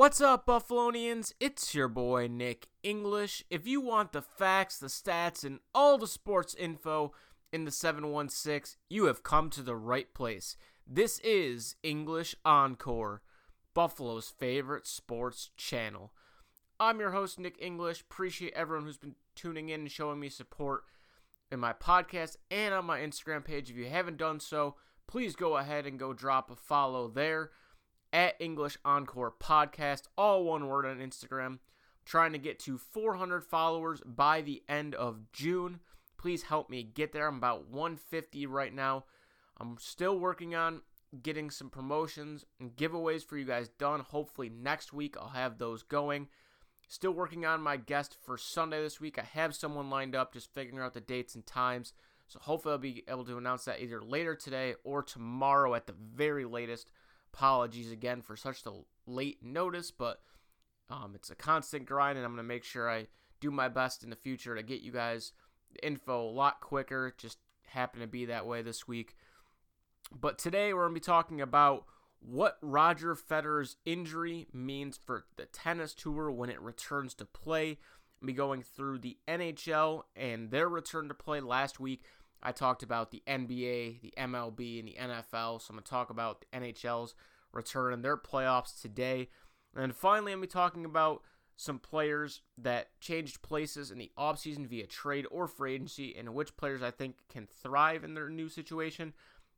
What's up, Buffalonians? It's your boy Nick English. If you want the facts, the stats, and all the sports info in the 716, you have come to the right place. This is English Encore, Buffalo's favorite sports channel. I'm your host, Nick English. Appreciate everyone who's been tuning in and showing me support in my podcast and on my Instagram page. If you haven't done so, please go ahead and go drop a follow there at English Encore Podcast, all one word on Instagram. trying to get to 400 followers by the end of June. Please help me get there. I'm about 150 right now. I'm still working on getting some promotions and giveaways for you guys done. Hopefully, next week I'll have those going. Still working on my guest for Sunday this week. I have someone lined up, just figuring out the dates and times. So hopefully I'll be able to announce that either later today or tomorrow at the very latest. Apologies again for such a late notice, but um, it's a constant grind, and I'm going to make sure I do my best in the future to get you guys info a lot quicker. Just happened to be that way this week. But today we're going to be talking about what Roger Federer's injury means for the tennis tour when it returns to play. I'll be going through the NHL and their return to play last week. I talked about the NBA, the MLB, and the NFL. So I'm going to talk about the NHL's return and their playoffs today. And finally, I'm going to be talking about some players that changed places in the offseason via trade or free agency, and which players I think can thrive in their new situation,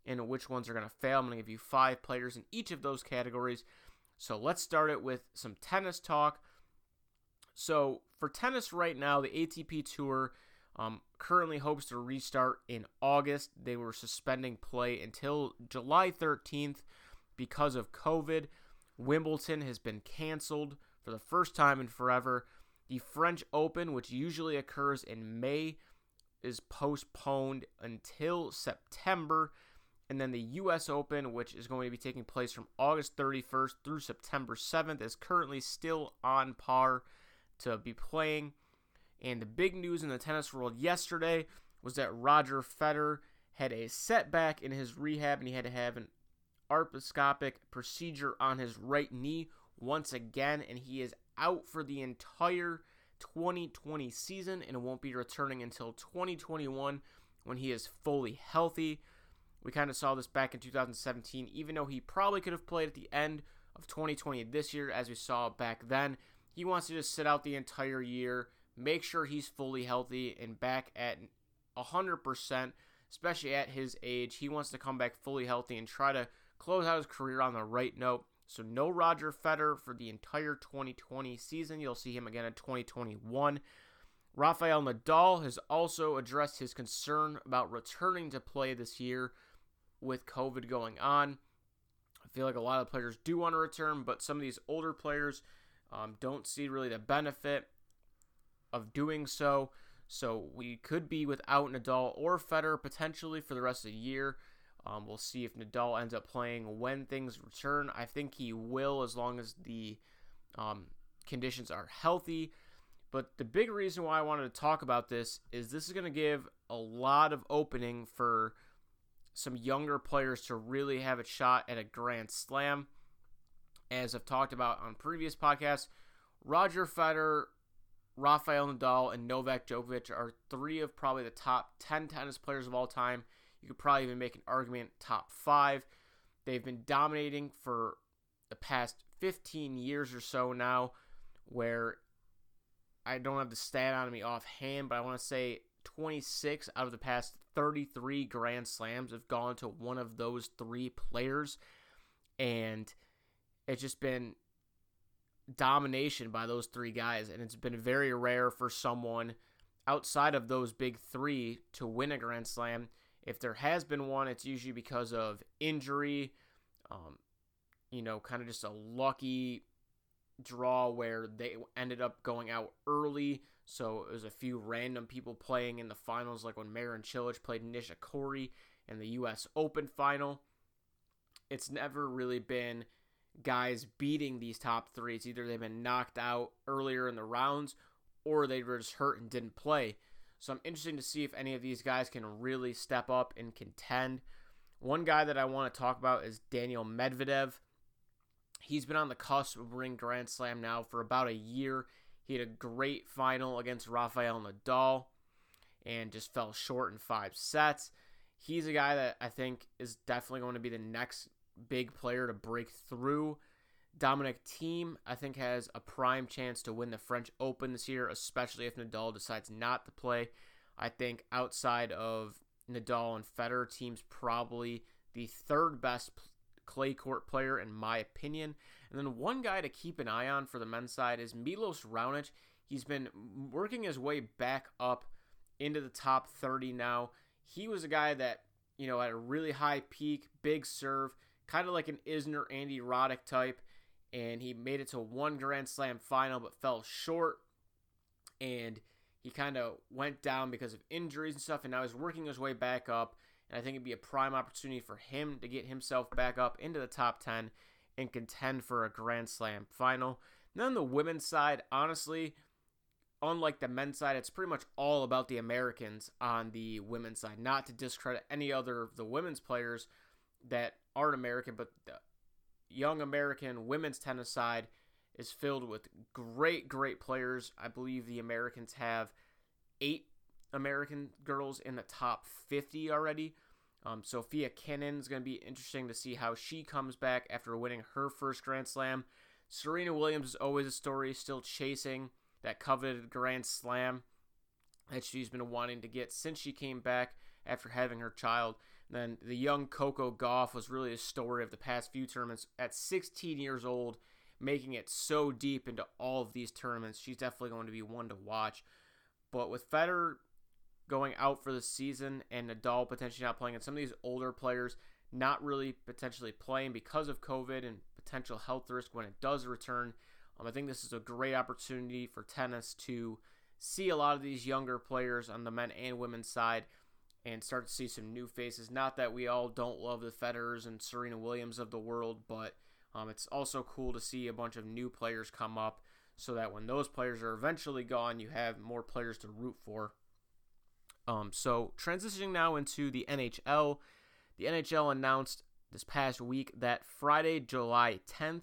and which ones are going to fail. I'm going to give you five players in each of those categories. So let's start it with some tennis talk. So for tennis right now, the ATP Tour um, currently hopes to restart in August. They were suspending play until July 13th because of COVID. Wimbledon has been canceled for the first time in forever. The French Open, which usually occurs in May, is postponed until September. And then the US Open, which is going to be taking place from August 31st through September 7th, is currently still on par to be playing. And the big news in the tennis world yesterday was that Roger Federer had a setback in his rehab and he had to have an arthroscopic procedure on his right knee once again, and he is out for the entire 2020 season and won't be returning until 2021 when he is fully healthy. We kind of saw this back in 2017, even though he probably could have played at the end of 2020 this year, as we saw back then. He wants to just sit out the entire year make sure he's fully healthy and back at 100%, especially at his age. He wants to come back fully healthy and try to close out his career on the right note. So, no Roger Federer for the entire 2020 season. You'll see him again in 2021. Rafael Nadal has also addressed his concern about returning to play this year with COVID going on. I feel like a lot of players do want to return, but some of these older players um, don't see really the benefit of doing so. So we could be without Nadal or Federer potentially for the rest of the year. Um, we'll see if Nadal ends up playing when things return. I think he will as long as the um, conditions are healthy. But the big reason why I wanted to talk about this is this is going to give a lot of opening for some younger players to really have a shot at a Grand Slam. As I've talked about on previous podcasts, Roger Federer Rafael Nadal and Novak Djokovic are three of probably the top 10 tennis players of all time. You could probably even make an argument top five. They've been dominating for the past 15 years or so now, where I don't have the stat on me offhand, but I want to say 26 out of the past 33 Grand Slams have gone to one of those three players. And it's just been domination by those three guys, and it's been very rare for someone outside of those big three to win a Grand Slam. If there has been one, it's usually because of injury, um, you know, kind of just a lucky draw where they ended up going out early. So it was a few random people playing in the finals, like when Marin Cilic played Nishikori in the U.S. Open final. It's never really been guys beating these top three. It's either they've been knocked out earlier in the rounds or they were just hurt and didn't play. So I'm interested to see if any of these guys can really step up and contend. One guy that I want to talk about is Daniel Medvedev. He's been on the cusp of winning Grand Slam now for about a year. He had a great final against Rafael Nadal and just fell short in five sets. He's a guy that I think is definitely going to be the next big player to break through. Dominic Thiem, I think, has a prime chance to win the French Open this year, especially if Nadal decides not to play. I think outside of Nadal and Federer, Thiem's probably the third best clay court player in my opinion. And then one guy to keep an eye on for the men's side is Milos Raonic. He's been working his way back up into the top 30 now. He was a guy that, you know, at a really high peak, big serve, kind of like an Isner Andy Roddick type, and he made it to one Grand Slam final but fell short. And he kind of went down because of injuries and stuff, and now he's working his way back up. And I think it'd be a prime opportunity for him to get himself back up into the top 10 and contend for a Grand Slam final. And then on the women's side, honestly, unlike the men's side, it's pretty much all about the Americans on the women's side. Not to discredit any other of the women's players that aren't American, but the young American women's tennis side is filled with great, great players. I believe the Americans have eight American girls in the top 50 already. Um, Sofia Kenin is going to be interesting to see how she comes back after winning her first Grand Slam. Serena Williams is always a story, still chasing that coveted Grand Slam that she's been wanting to get since she came back after having her child. Then the young Coco Gauff was really a story of the past few tournaments. At 16 years old, making it so deep into all of these tournaments, she's definitely going to be one to watch. But with Federer going out for the season and Nadal potentially not playing, and some of these older players not really potentially playing because of COVID and potential health risk when it does return. Um, I think this is a great opportunity for tennis to see a lot of these younger players on the men and women's side and start to see some new faces. Not that we all don't love the Federers and Serena Williams of the world, but um, it's also cool to see a bunch of new players come up so that when those players are eventually gone, you have more players to root for. Um, so transitioning now into the NHL, the NHL announced this past week that Friday, July 10th,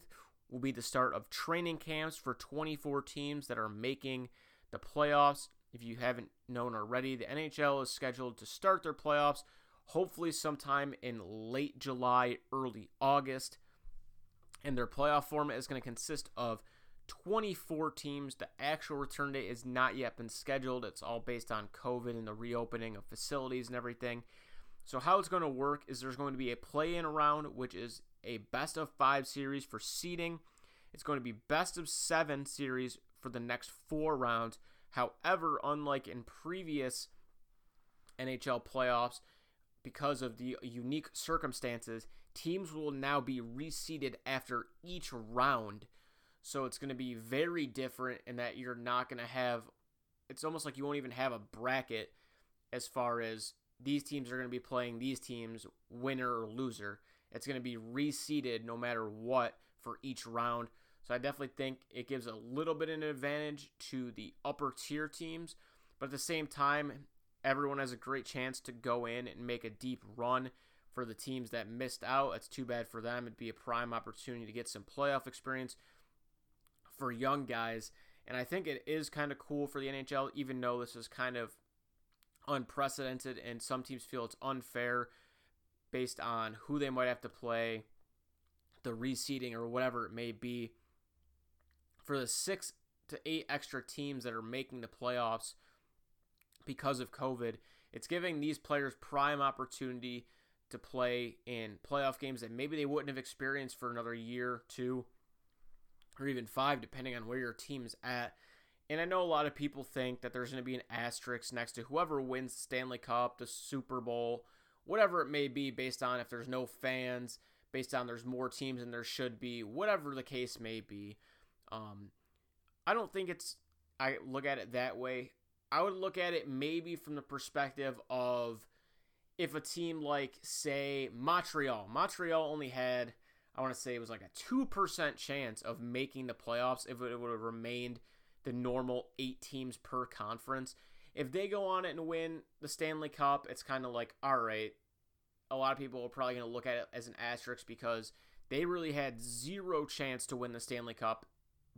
will be the start of training camps for 24 teams that are making the playoffs. If you haven't known already, the NHL is scheduled to start their playoffs hopefully sometime in late July, early August. And their playoff format is going to consist of 24 teams. The actual return date has not yet been scheduled. It's all based on COVID and the reopening of facilities and everything. So, how it's going to work is there's going to be a play in round, which is a best of five series for seeding. It's going to be best of seven series for the next four rounds. However, unlike in previous NHL playoffs, because of the unique circumstances, teams will now be reseeded after each round. So it's going to be very different in that you're not going to have, it's almost like you won't even have a bracket as far as these teams are going to be playing these teams, winner or loser. It's going to be reseeded no matter what for each round. So I definitely think it gives a little bit of an advantage to the upper tier teams, but at the same time, everyone has a great chance to go in and make a deep run for the teams that missed out. It's too bad for them. It'd be a prime opportunity to get some playoff experience for young guys. And I think it is kind of cool for the NHL, even though this is kind of unprecedented and some teams feel it's unfair based on who they might have to play, the reseeding, or whatever it may be. For the six to eight extra teams that are making the playoffs because of COVID, it's giving these players prime opportunity to play in playoff games that maybe they wouldn't have experienced for another year, two, or even five, depending on where your team's at. And I know a lot of people think that there's going to be an asterisk next to whoever wins the Stanley Cup, the Super Bowl, whatever it may be, based on if there's no fans, based on there's more teams than there should be, whatever the case may be. Um, I don't think it's, I look at it that way. I would look at it maybe from the perspective of if a team like, say, Montreal, Montreal only had, I want to say it was like a 2% chance of making the playoffs if it would have remained the normal eight teams per conference. If they go on it and win the Stanley Cup, it's kind of like, all right, a lot of people are probably going to look at it as an asterisk because They really had zero chance to win the Stanley Cup,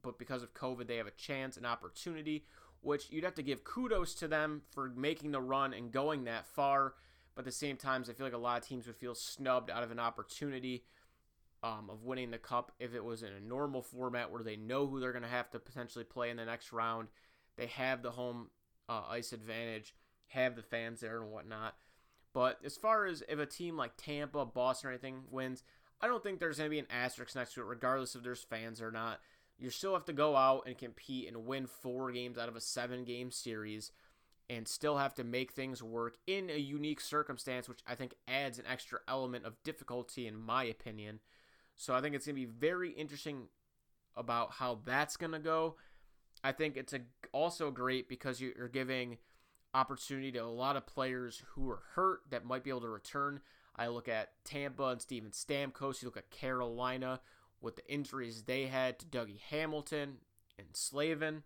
but because of COVID, they have a chance, an opportunity, which you'd have to give kudos to them for making the run and going that far. But at the same time, I feel like a lot of teams would feel snubbed out of an opportunity um, of winning the cup if it was in a normal format where they know who they're going to have to potentially play in the next round. They have the home uh, ice advantage, have the fans there and whatnot. But as far as if a team like Tampa, Boston, or anything wins, I don't think there's going to be an asterisk next to it, regardless if there's fans or not. You still have to go out and compete and win four games out of a seven game series and still have to make things work in a unique circumstance, which I think adds an extra element of difficulty, in my opinion. So I think it's going to be very interesting about how that's going to go. I think it's a, also great because you're giving opportunity to a lot of players who are hurt that might be able to return. I look at Tampa and Steven Stamkos. You look at Carolina with the injuries they had to Dougie Hamilton and Slavin,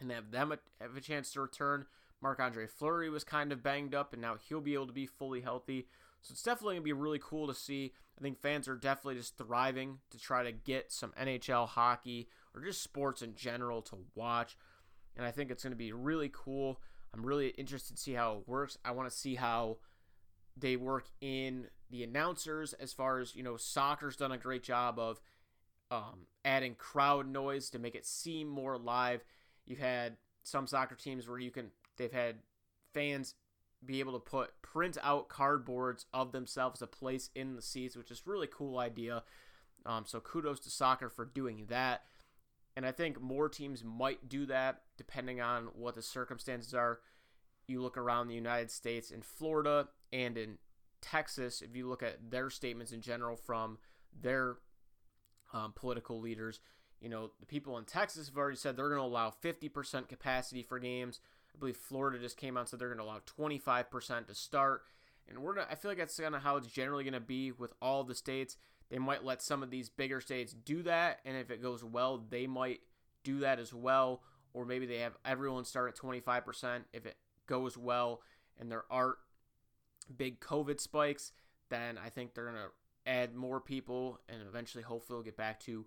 and have them have a chance to return. Marc Andre Fleury was kind of banged up, and now he'll be able to be fully healthy. So it's definitely going to be really cool to see. I think fans are definitely just thriving to try to get some NHL hockey or just sports in general to watch. And I think it's going to be really cool. I'm really interested to see how it works. I want to see how they work in the announcers as far as, you know, soccer's done a great job of um, adding crowd noise to make it seem more live. You've had some soccer teams where you can They've had fans be able to put print out cardboards of themselves to place in the seats, which is really cool idea. Um, so kudos to soccer for doing that. And I think more teams might do that depending on what the circumstances are. You look around the United States in Florida and in Texas, if you look at their statements in general from their um, political leaders, you know, the people in Texas have already said they're going to allow 50% capacity for games. I believe Florida just came out and said they're going to allow 25% to start. And we're not, I feel like that's kind of how it's generally going to be with all the states. They might let some of these bigger states do that, and if it goes well, they might do that as well. Or maybe they have everyone start at 25% if it goes well and there aren't big COVID spikes, then I think they're going to add more people and eventually, hopefully, we'll get back to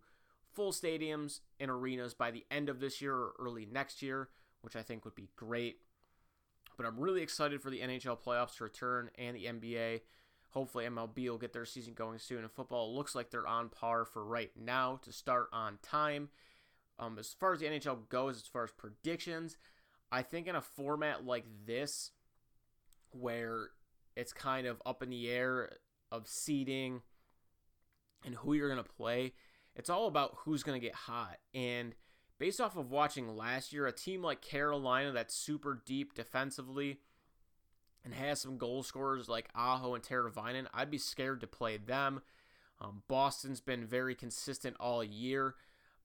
full stadiums and arenas by the end of this year or early next year which I think would be great. But I'm really excited for the NHL playoffs to return and the NBA. Hopefully, MLB will get their season going soon. And football looks like they're on par for right now to start on time. Um, as far as the NHL goes, as far as predictions, I think in a format like this, where it's kind of up in the air of seeding and who you're going to play, it's all about who's going to get hot. And based off of watching last year, a team like Carolina that's super deep defensively and has some goal scorers like Aho and Teravainen, I'd be scared to play them. Um, Boston's been very consistent all year,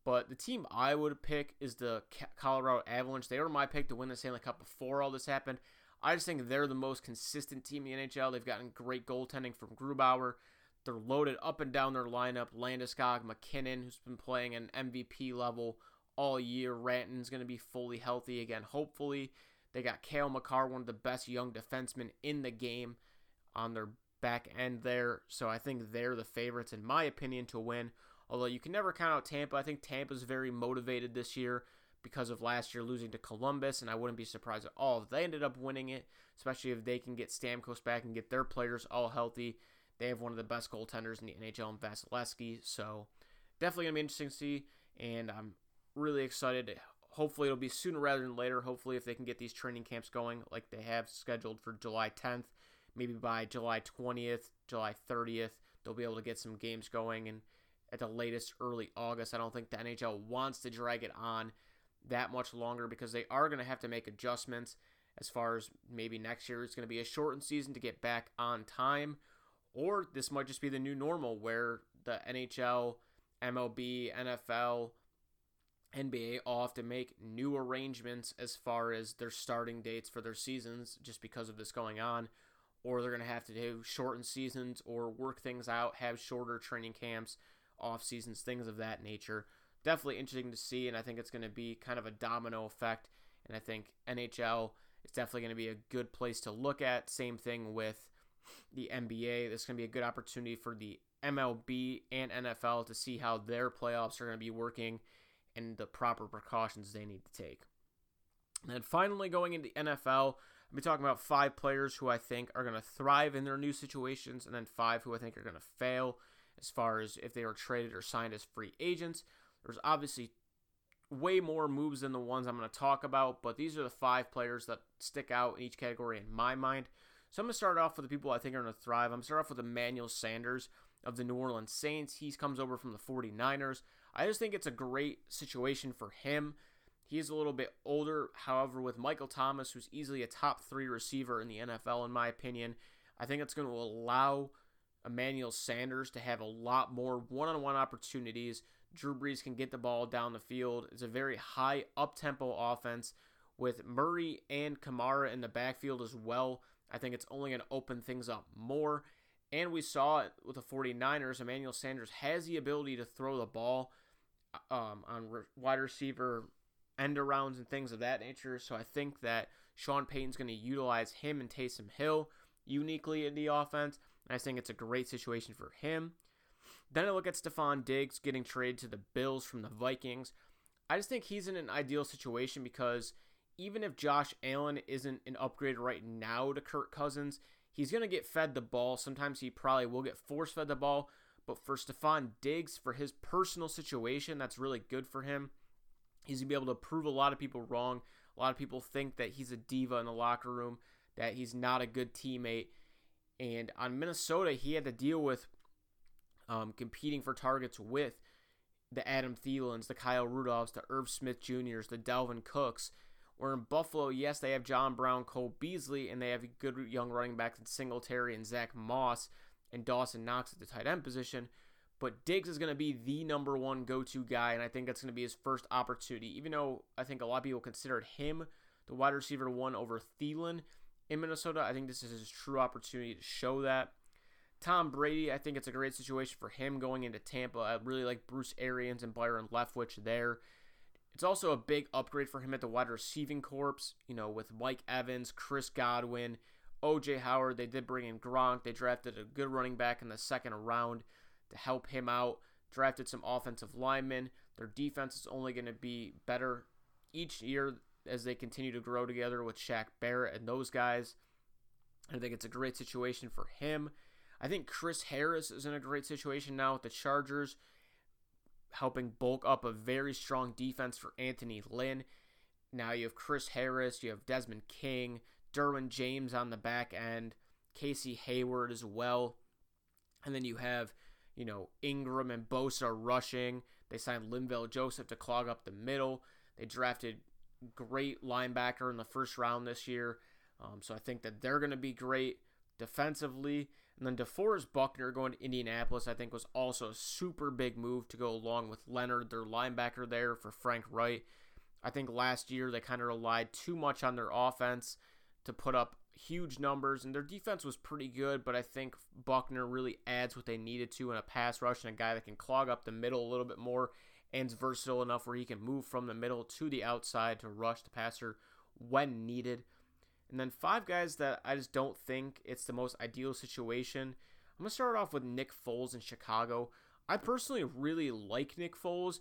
but the team I would pick is the Colorado Avalanche. They were my pick to win the Stanley Cup before all this happened. I just think they're the most consistent team in the NHL. They've gotten great goaltending from Grubauer. They're loaded up and down their lineup. Landeskog, MacKinnon, who's been playing an MVP level all year. Rantanen's going to be fully healthy again, hopefully. They got Cale Makar, one of the best young defensemen in the game, on their back end there. So I think they're the favorites, in my opinion, to win. Although you can never count out Tampa. I think Tampa's very motivated this year because of last year losing to Columbus, and I wouldn't be surprised at all if they ended up winning it, especially if they can get Stamkos back and get their players all healthy. They have one of the best goaltenders in the NHL in Vasilevskiy, so definitely going to be interesting to see, and I'm really excited. Hopefully, it'll be sooner rather than later. Hopefully, if they can get these training camps going like they have scheduled for July 10th, maybe by July 20th, July 30th, they'll be able to get some games going. And at the latest, early August, I don't think the NHL wants to drag it on that much longer because they are going to have to make adjustments as far as maybe next year it's going to be a shortened season to get back on time. Or this might just be the new normal where the NHL, MLB, NFL, NBA all have to make new arrangements as far as their starting dates for their seasons just because of this going on. Or they're going to have to do shortened seasons or work things out, have shorter training camps, off seasons, things of that nature. Definitely interesting to see, and I think it's going to be kind of a domino effect. And I think NHL is definitely going to be a good place to look at. Same thing with the NBA. This is going to be a good opportunity for the MLB and NFL to see how their playoffs are going to be working and the proper precautions they need to take. And then finally, going into NFL, I'll be talking about five players who I think are going to thrive in their new situations, and then five who I think are going to fail as far as if they were traded or signed as free agents. There's obviously way more moves than the ones I'm going to talk about, but these are the five players that stick out in each category in my mind. So I'm going to start off with the people I think are going to thrive. I'm going to start off with Emmanuel Sanders of the New Orleans Saints. He comes over from the 49ers. I just think it's a great situation for him. He is a little bit older. However, with Michael Thomas, who's easily a top three receiver in the NFL, in my opinion, I think it's going to allow Emmanuel Sanders to have a lot more one on one opportunities. Drew Brees can get the ball down the field. It's a very high up tempo offense with Murray and Kamara in the backfield as well. I think it's only going to open things up more. And we saw it with the 49ers. Emmanuel Sanders has the ability to throw the ball um, on re- wide receiver end arounds and things of that nature. So I think that Sean Payton's going to utilize him and Taysom Hill uniquely in the offense. And I think it's a great situation for him. Then I look at Stefon Diggs getting traded to the Bills from the Vikings. I just think he's in an ideal situation because even if Josh Allen isn't an upgrade right now to Kirk Cousins, He's going to get fed the ball. Sometimes he probably will get force fed the ball. But for Stefon Diggs, for his personal situation, that's really good for him. He's going to be able to prove a lot of people wrong. A lot of people think that he's a diva in the locker room, that he's not a good teammate. And on Minnesota, he had to deal with um, competing for targets with the Adam Thielens, the Kyle Rudolphs, the Irv Smith Jr.s, the Dalvin Cooks. Where in Buffalo, yes, they have John Brown, Cole Beasley, and they have good young running backs in Singletary and Zach Moss and Dawson Knox at the tight end position. But Diggs is going to be the number one go to guy, and I think that's going to be his first opportunity. Even though I think a lot of people considered him the wide receiver one over Thielen in Minnesota, I think this is his true opportunity to show that. Tom Brady, I think it's a great situation for him going into Tampa. I really like Bruce Arians and Byron Leftwich there. It's also a big upgrade for him at the wide receiving corps, you know, with Mike Evans, Chris Godwin, OJ Howard. They did bring in Gronk. They drafted a good running back in the second round to help him out. Drafted some offensive linemen. Their defense is only going to be better each year as they continue to grow together with Shaq Barrett and those guys. I think it's a great situation for him. I think Chris Harris is in a great situation now with the Chargers helping bulk up a very strong defense for Anthony Lynn. Now you have Chris Harris, you have Desmond King, Derwin James on the back end, Casey Hayward as well. And then you have, you know, Ingram and Bosa rushing. They signed Linval Joseph to clog up the middle. They drafted great linebacker in the first round this year. Um, so I think that they're going to be great defensively. And then DeForest Buckner going to Indianapolis, I think, was also a super big move to go along with Leonard, their linebacker there for Frank Reich. I think last year they kind of relied too much on their offense to put up huge numbers, and their defense was pretty good, but I think Buckner really adds what they needed to in a pass rush and a guy that can clog up the middle a little bit more and is versatile enough where he can move from the middle to the outside to rush the passer when needed. And then five guys that I just don't think it's the most ideal situation. I'm going to start off with Nick Foles in Chicago. I personally really like Nick Foles.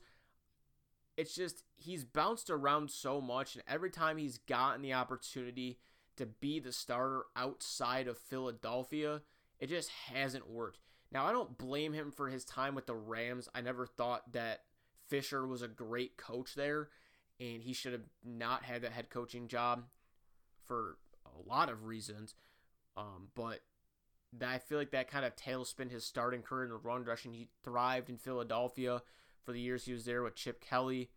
It's just he's bounced around so much, and every time he's gotten the opportunity to be the starter outside of Philadelphia, it just hasn't worked. Now, I don't blame him for his time with the Rams. I never thought that Fisher was a great coach there, and he should have not had that head coaching job for a lot of reasons. Um, but that I feel like that kind of tailspin his starting career in the run direction. He thrived in Philadelphia for the years he was there with Chip Kelly.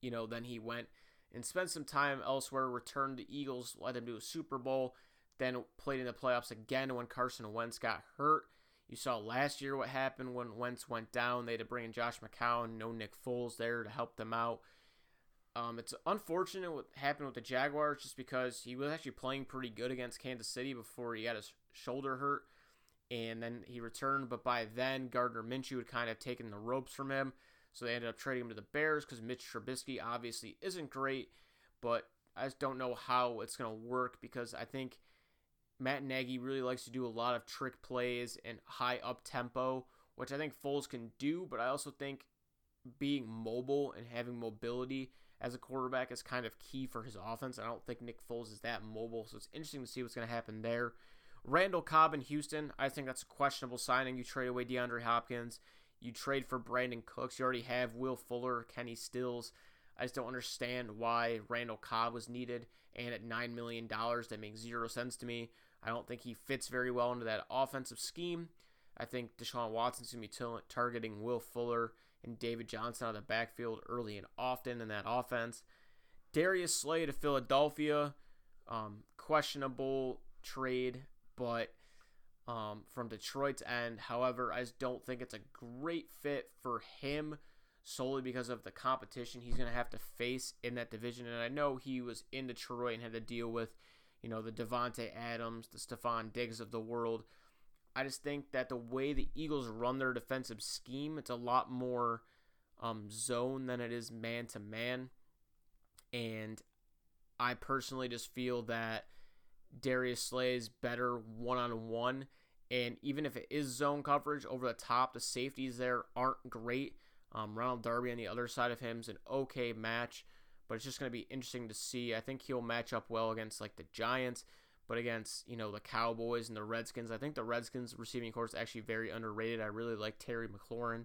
You know, then he went and spent some time elsewhere, returned the Eagles, led them to a Super Bowl, then played in the playoffs again when Carson Wentz got hurt. You saw last year what happened when Wentz went down. They had to bring in Josh McCown, no Nick Foles there to help them out. Um, it's unfortunate what happened with the Jaguars just because he was actually playing pretty good against Kansas City before he got his shoulder hurt. And then he returned, but by then, Gardner Minshew had kind of taken the ropes from him. So they ended up trading him to the Bears because Mitch Trubisky obviously isn't great, but I just don't know how it's going to work because I think Matt Nagy really likes to do a lot of trick plays and high up tempo, which I think Foles can do, but I also think being mobile and having mobility as a quarterback is kind of key for his offense. I don't think Nick Foles is that mobile, so it's interesting to see what's going to happen there. Randall Cobb in Houston, I think that's a questionable signing. You trade away DeAndre Hopkins, you trade for Brandin Cooks, you already have Will Fuller, Kenny Stills. I just don't understand why Randall Cobb was needed, and at $9 million, that makes zero sense to me. I don't think he fits very well into that offensive scheme. I think Deshaun Watson's going to be t- targeting Will Fuller and David Johnson out of the backfield early and often in that offense. Darius Slay to Philadelphia, um, questionable trade, but um, from Detroit's end. However, I just don't think it's a great fit for him solely because of the competition he's going to have to face in that division. And I know he was in Detroit and had to deal with, you know, the Davante Adams, the Stefon Diggs of the world. I just think that the way the Eagles run their defensive scheme, it's a lot more um, zone than it is man to man. And I personally just feel that Darius Slay is better one on one. And even if it is zone coverage over the top, the safeties there aren't great. Um, Ronald Darby on the other side of him is an okay match, but it's just going to be interesting to see. I think he'll match up well against like the Giants, but against you know the Cowboys and the Redskins, I think the Redskins receiving corps is actually very underrated. I really like Terry McLaurin.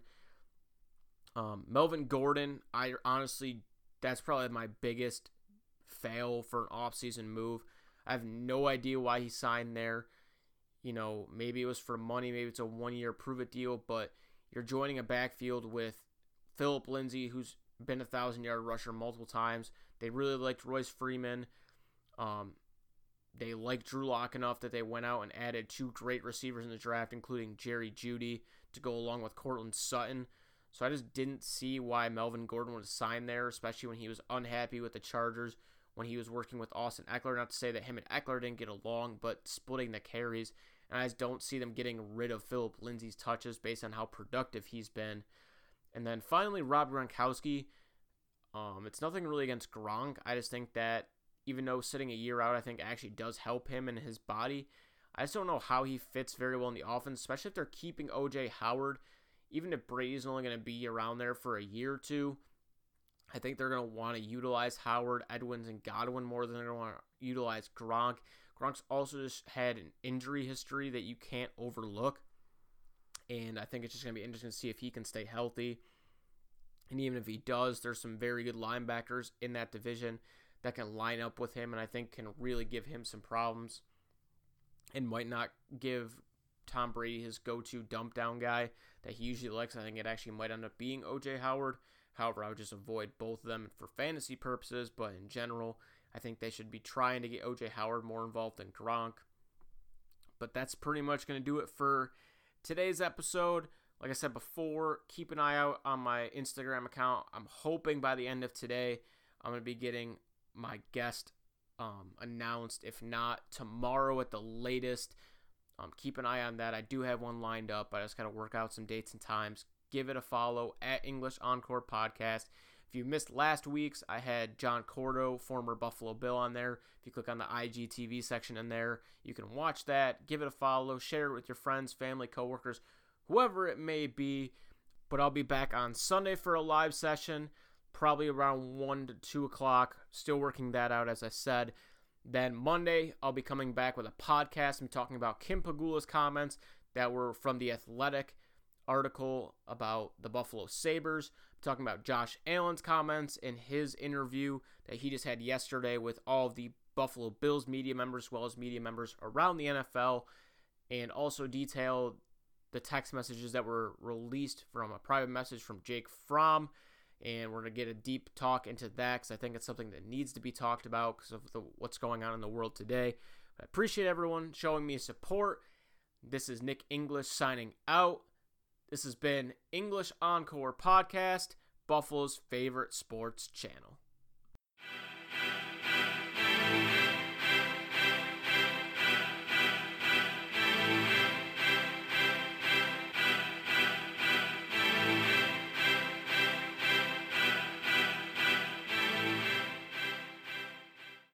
Um, Melvin Gordon, I honestly, that's probably my biggest fail for an offseason move. I have no idea why he signed there. You know, maybe it was for money, maybe it's a one year prove it deal, but you're joining a backfield with Philip Lindsay, who's been a thousand yard rusher multiple times. They really liked Royce Freeman. Um, they liked Drew Lock enough that they went out and added two great receivers in the draft, including Jerry Jeudy to go along with Courtland Sutton. So I just didn't see why Melvin Gordon would sign there, especially when he was unhappy with the Chargers when he was working with Austin Ekeler. Not to say that him and Ekeler didn't get along, but splitting the carries. And I just don't see them getting rid of Philip Lindsay's touches based on how productive he's been. And then finally, Rob Gronkowski. Um, it's nothing really against Gronk. I just think that even though sitting a year out, I think actually does help him and his body. I just don't know how he fits very well in the offense, especially if they're keeping OJ Howard even if Brady's only going to be around there for a year or two, I think they're going to want to utilize Howard, Evans, and Godwin more than they're going to want to utilize Gronk. Gronk's also just had an injury history that you can't overlook. And I think it's just going to be interesting to see if he can stay healthy. And even if he does, there's some very good linebackers in that division that can line up with him and I think can really give him some problems and might not give Tom Brady his go to dump down guy that he usually likes. I think it actually might end up being OJ Howard. However, I would just avoid both of them for fantasy purposes, but in general, I think they should be trying to get OJ Howard more involved than Gronk. But that's pretty much going to do it for today's episode. Like I said before, keep an eye out on my Instagram account. I'm hoping by the end of today, I'm going to be getting my guest um, announced. If not, tomorrow at the latest. Um, keep an eye on that. I do have one lined up. I just got to work out some dates and times. Give it a follow at English Encore Podcast. If you missed last week's, I had John Corto, former Buffalo Bill, on there. If you click on the IGTV section in there, you can watch that. Give it a follow. Share it with your friends, family, coworkers, whoever it may be. But I'll be back on Sunday for a live session, probably around 1 to 2 o'clock. Still working that out, as I said. Then Monday, I'll be coming back with a podcast. I'm talking about Kim Pegula's comments that were from the Athletic article about the Buffalo Sabres. I'm talking about Josh Allen's comments in his interview that he just had yesterday with all of the Buffalo Bills media members, as well as media members around the NFL, and also detail the text messages that were released from a private message from Jake Fromm and we're going to get a deep talk into that because I think it's something that needs to be talked about because of the, what's going on in the world today. But I appreciate everyone showing me support. This is Nick English signing out. This has been English Encore Podcast, Buffalo's favorite sports channel.